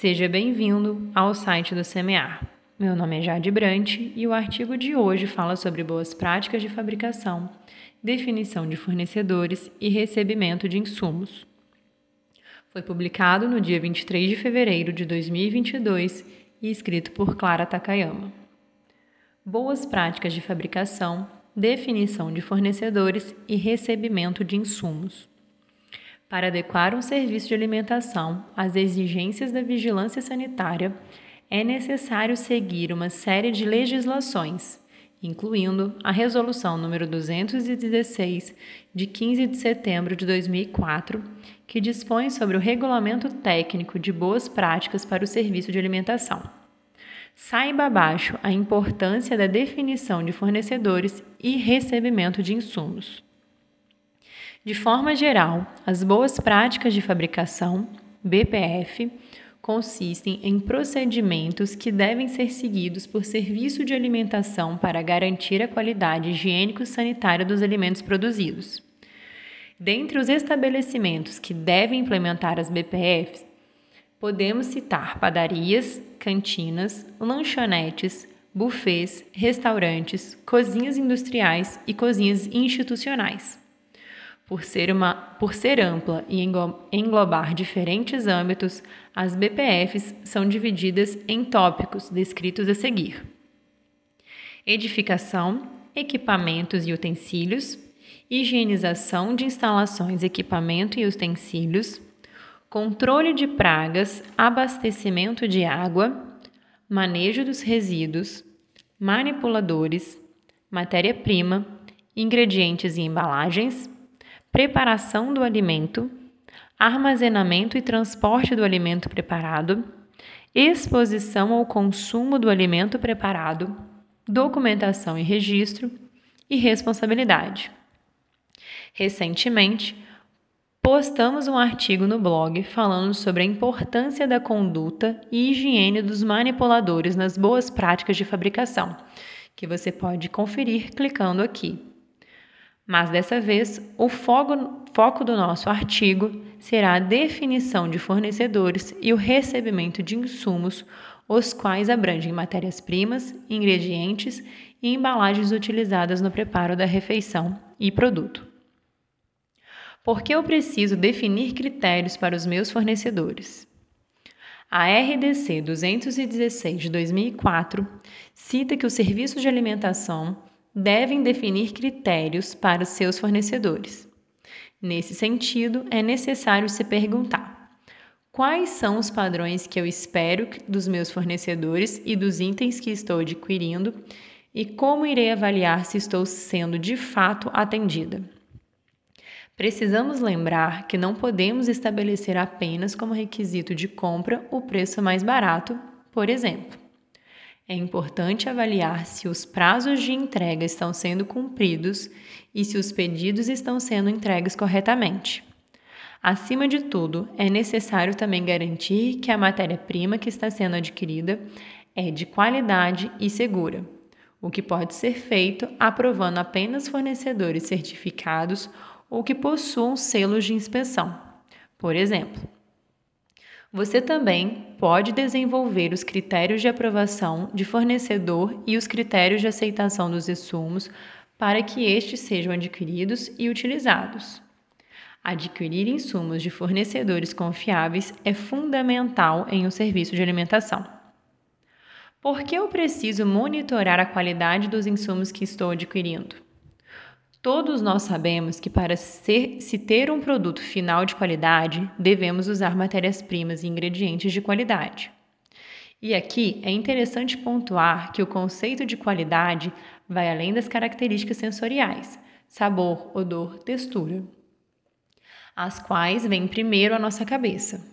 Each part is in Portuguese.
Seja bem-vindo ao site do Semear. Meu nome é Jade Brant e o artigo de hoje fala sobre boas práticas de fabricação, definição de fornecedores e recebimento de insumos. Foi publicado no dia 23 de fevereiro de 2022 e escrito por Clara Takayama. Boas práticas de fabricação, definição de fornecedores e recebimento de insumos. Para adequar um serviço de alimentação às exigências da vigilância sanitária, é necessário seguir uma série de legislações, incluindo a Resolução número 216 de 15 de setembro de 2004, que dispõe sobre o regulamento técnico de boas práticas para o serviço de alimentação. Saiba abaixo a importância da definição de fornecedores e recebimento de insumos. De forma geral, as boas práticas de fabricação, BPF, consistem em procedimentos que devem ser seguidos por serviço de alimentação para garantir a qualidade higiênico-sanitária dos alimentos produzidos. Dentre os estabelecimentos que devem implementar as BPFs, podemos citar padarias, cantinas, lanchonetes, buffets, restaurantes, cozinhas industriais e cozinhas institucionais. Por ser, uma, por ser ampla e englobar diferentes âmbitos, as BPFs são divididas em tópicos descritos a seguir: edificação, equipamentos e utensílios, higienização de instalações, equipamento e utensílios, controle de pragas, abastecimento de água, manejo dos resíduos, manipuladores, matéria-prima, ingredientes e embalagens preparação do alimento, armazenamento e transporte do alimento preparado, exposição ao consumo do alimento preparado, documentação e registro e responsabilidade. Recentemente, postamos um artigo no blog falando sobre a importância da conduta e higiene dos manipuladores nas boas práticas de fabricação, que você pode conferir clicando aqui. Mas dessa vez, o foco, foco do nosso artigo será a definição de fornecedores e o recebimento de insumos, os quais abrangem matérias-primas, ingredientes e embalagens utilizadas no preparo da refeição e produto. Por que eu preciso definir critérios para os meus fornecedores? A RDC 216 de 2004 cita que os serviços de alimentação devem definir critérios para os seus fornecedores. Nesse sentido, é necessário se perguntar: quais são os padrões que eu espero dos meus fornecedores e dos itens que estou adquirindo e como irei avaliar se estou sendo de fato atendida? Precisamos lembrar que não podemos estabelecer apenas como requisito de compra o preço mais barato, por exemplo. É importante avaliar se os prazos de entrega estão sendo cumpridos e se os pedidos estão sendo entregues corretamente. Acima de tudo, é necessário também garantir que a matéria-prima que está sendo adquirida é de qualidade e segura, o que pode ser feito aprovando apenas fornecedores certificados ou que possuam selos de inspeção. Por exemplo, você também pode desenvolver os critérios de aprovação de fornecedor e os critérios de aceitação dos insumos para que estes sejam adquiridos e utilizados. Adquirir insumos de fornecedores confiáveis é fundamental em um serviço de alimentação. Por que eu preciso monitorar a qualidade dos insumos que estou adquirindo? Todos nós sabemos que para ser, se ter um produto final de qualidade, devemos usar matérias-primas e ingredientes de qualidade. E aqui é interessante pontuar que o conceito de qualidade vai além das características sensoriais, sabor, odor, textura, as quais vêm primeiro à nossa cabeça.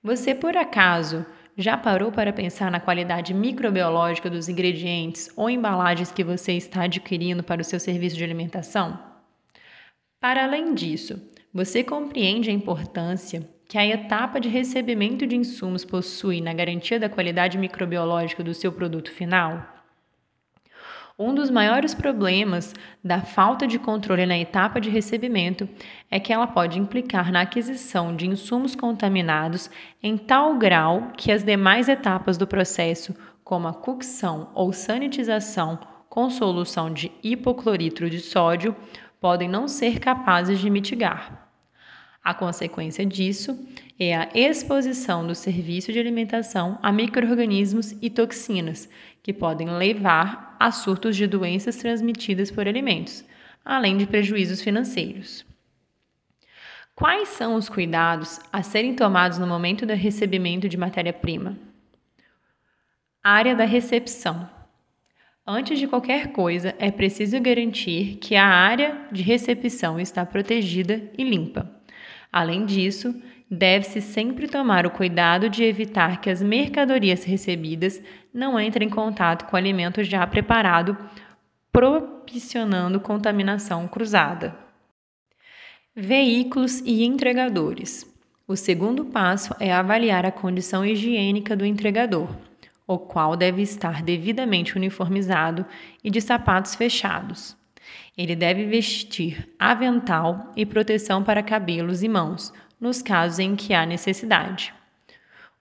Você por acaso já parou para pensar na qualidade microbiológica dos ingredientes ou embalagens que você está adquirindo para o seu serviço de alimentação? Para além disso, você compreende a importância que a etapa de recebimento de insumos possui na garantia da qualidade microbiológica do seu produto final? Um dos maiores problemas da falta de controle na etapa de recebimento é que ela pode implicar na aquisição de insumos contaminados em tal grau que as demais etapas do processo, como a cocção ou sanitização com solução de hipocloritro de sódio, podem não ser capazes de mitigar. A consequência disso é a exposição do serviço de alimentação a microorganismos e toxinas, que podem levar a surtos de doenças transmitidas por alimentos, além de prejuízos financeiros. Quais são os cuidados a serem tomados no momento do recebimento de matéria-prima? Área da recepção. Antes de qualquer coisa, é preciso garantir que a área de recepção está protegida e limpa. Além disso, deve-se sempre tomar o cuidado de evitar que as mercadorias recebidas não entrem em contato com alimentos já preparados, propiciando contaminação cruzada. Veículos e entregadores. O segundo passo é avaliar a condição higiênica do entregador, o qual deve estar devidamente uniformizado e de sapatos fechados. Ele deve vestir avental e proteção para cabelos e mãos, nos casos em que há necessidade.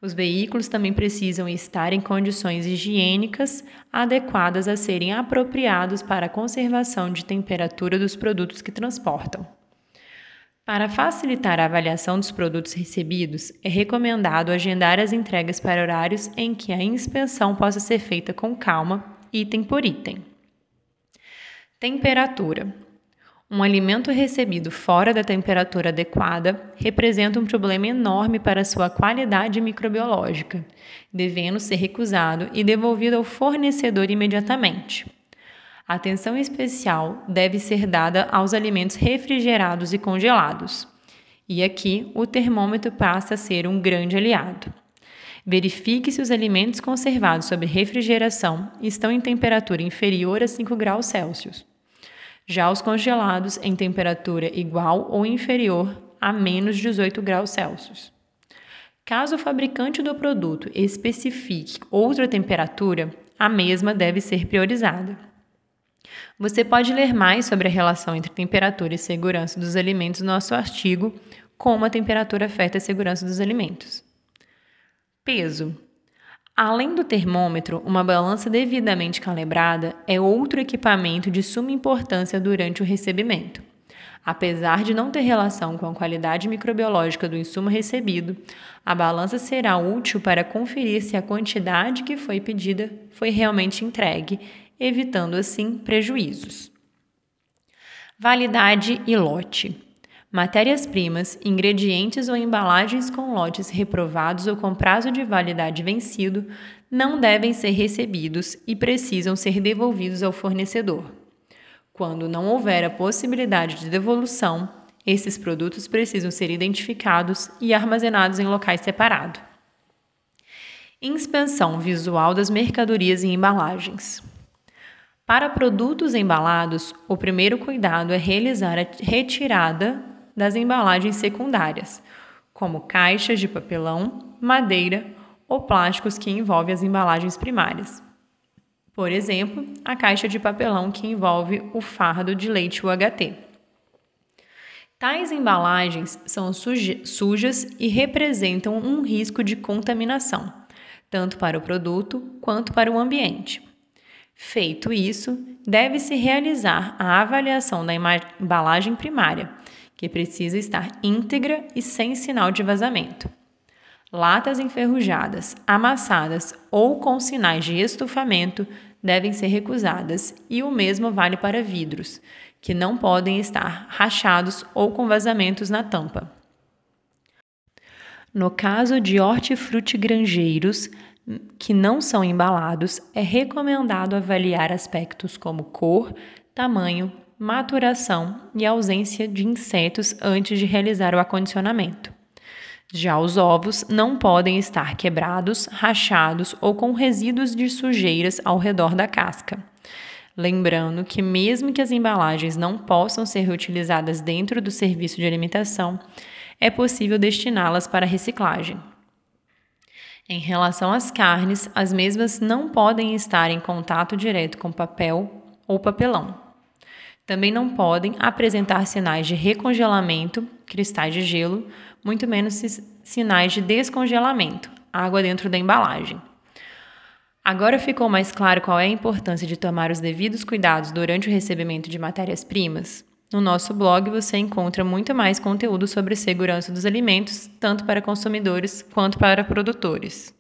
Os veículos também precisam estar em condições higiênicas adequadas a serem apropriados para a conservação de temperatura dos produtos que transportam. Para facilitar a avaliação dos produtos recebidos, é recomendado agendar as entregas para horários em que a inspeção possa ser feita com calma, item por item. Temperatura. Um alimento recebido fora da temperatura adequada representa um problema enorme para sua qualidade microbiológica, devendo ser recusado e devolvido ao fornecedor imediatamente. Atenção especial deve ser dada aos alimentos refrigerados e congelados. E aqui o termômetro passa a ser um grande aliado. Verifique se os alimentos conservados sob refrigeração estão em temperatura inferior a 5 graus Celsius já os congelados em temperatura igual ou inferior a menos 18 graus Celsius. Caso o fabricante do produto especifique outra temperatura, a mesma deve ser priorizada. Você pode ler mais sobre a relação entre temperatura e segurança dos alimentos no nosso artigo Como a temperatura afeta a segurança dos alimentos. Peso. Além do termômetro, uma balança devidamente calibrada é outro equipamento de suma importância durante o recebimento. Apesar de não ter relação com a qualidade microbiológica do insumo recebido, a balança será útil para conferir se a quantidade que foi pedida foi realmente entregue, evitando assim prejuízos. Validade e lote. Matérias-primas, ingredientes ou embalagens com lotes reprovados ou com prazo de validade vencido não devem ser recebidos e precisam ser devolvidos ao fornecedor. Quando não houver a possibilidade de devolução, esses produtos precisam ser identificados e armazenados em locais separados. Inspeção visual das mercadorias e embalagens. Para produtos embalados, o primeiro cuidado é realizar a retirada das embalagens secundárias, como caixas de papelão, madeira ou plásticos que envolvem as embalagens primárias. Por exemplo, a caixa de papelão que envolve o fardo de leite UHT. Tais embalagens são sujas e representam um risco de contaminação, tanto para o produto quanto para o ambiente. Feito isso, deve-se realizar a avaliação da embalagem primária, que precisa estar íntegra e sem sinal de vazamento. Latas enferrujadas, amassadas ou com sinais de estufamento devem ser recusadas, e o mesmo vale para vidros, que não podem estar rachados ou com vazamentos na tampa. No caso de hortifruti granjeiros que não são embalados, é recomendado avaliar aspectos como cor, tamanho, maturação e ausência de insetos antes de realizar o acondicionamento. Já os ovos não podem estar quebrados, rachados ou com resíduos de sujeiras ao redor da casca. Lembrando que, mesmo que as embalagens não possam ser reutilizadas dentro do serviço de alimentação, é possível destiná-las para reciclagem. Em relação às carnes, as mesmas não podem estar em contato direto com papel, ou papelão. Também não podem apresentar sinais de recongelamento, cristais de gelo, muito menos sinais de descongelamento, água dentro da embalagem. Agora ficou mais claro qual é a importância de tomar os devidos cuidados durante o recebimento de matérias-primas? No nosso blog você encontra muito mais conteúdo sobre segurança dos alimentos, tanto para consumidores quanto para produtores.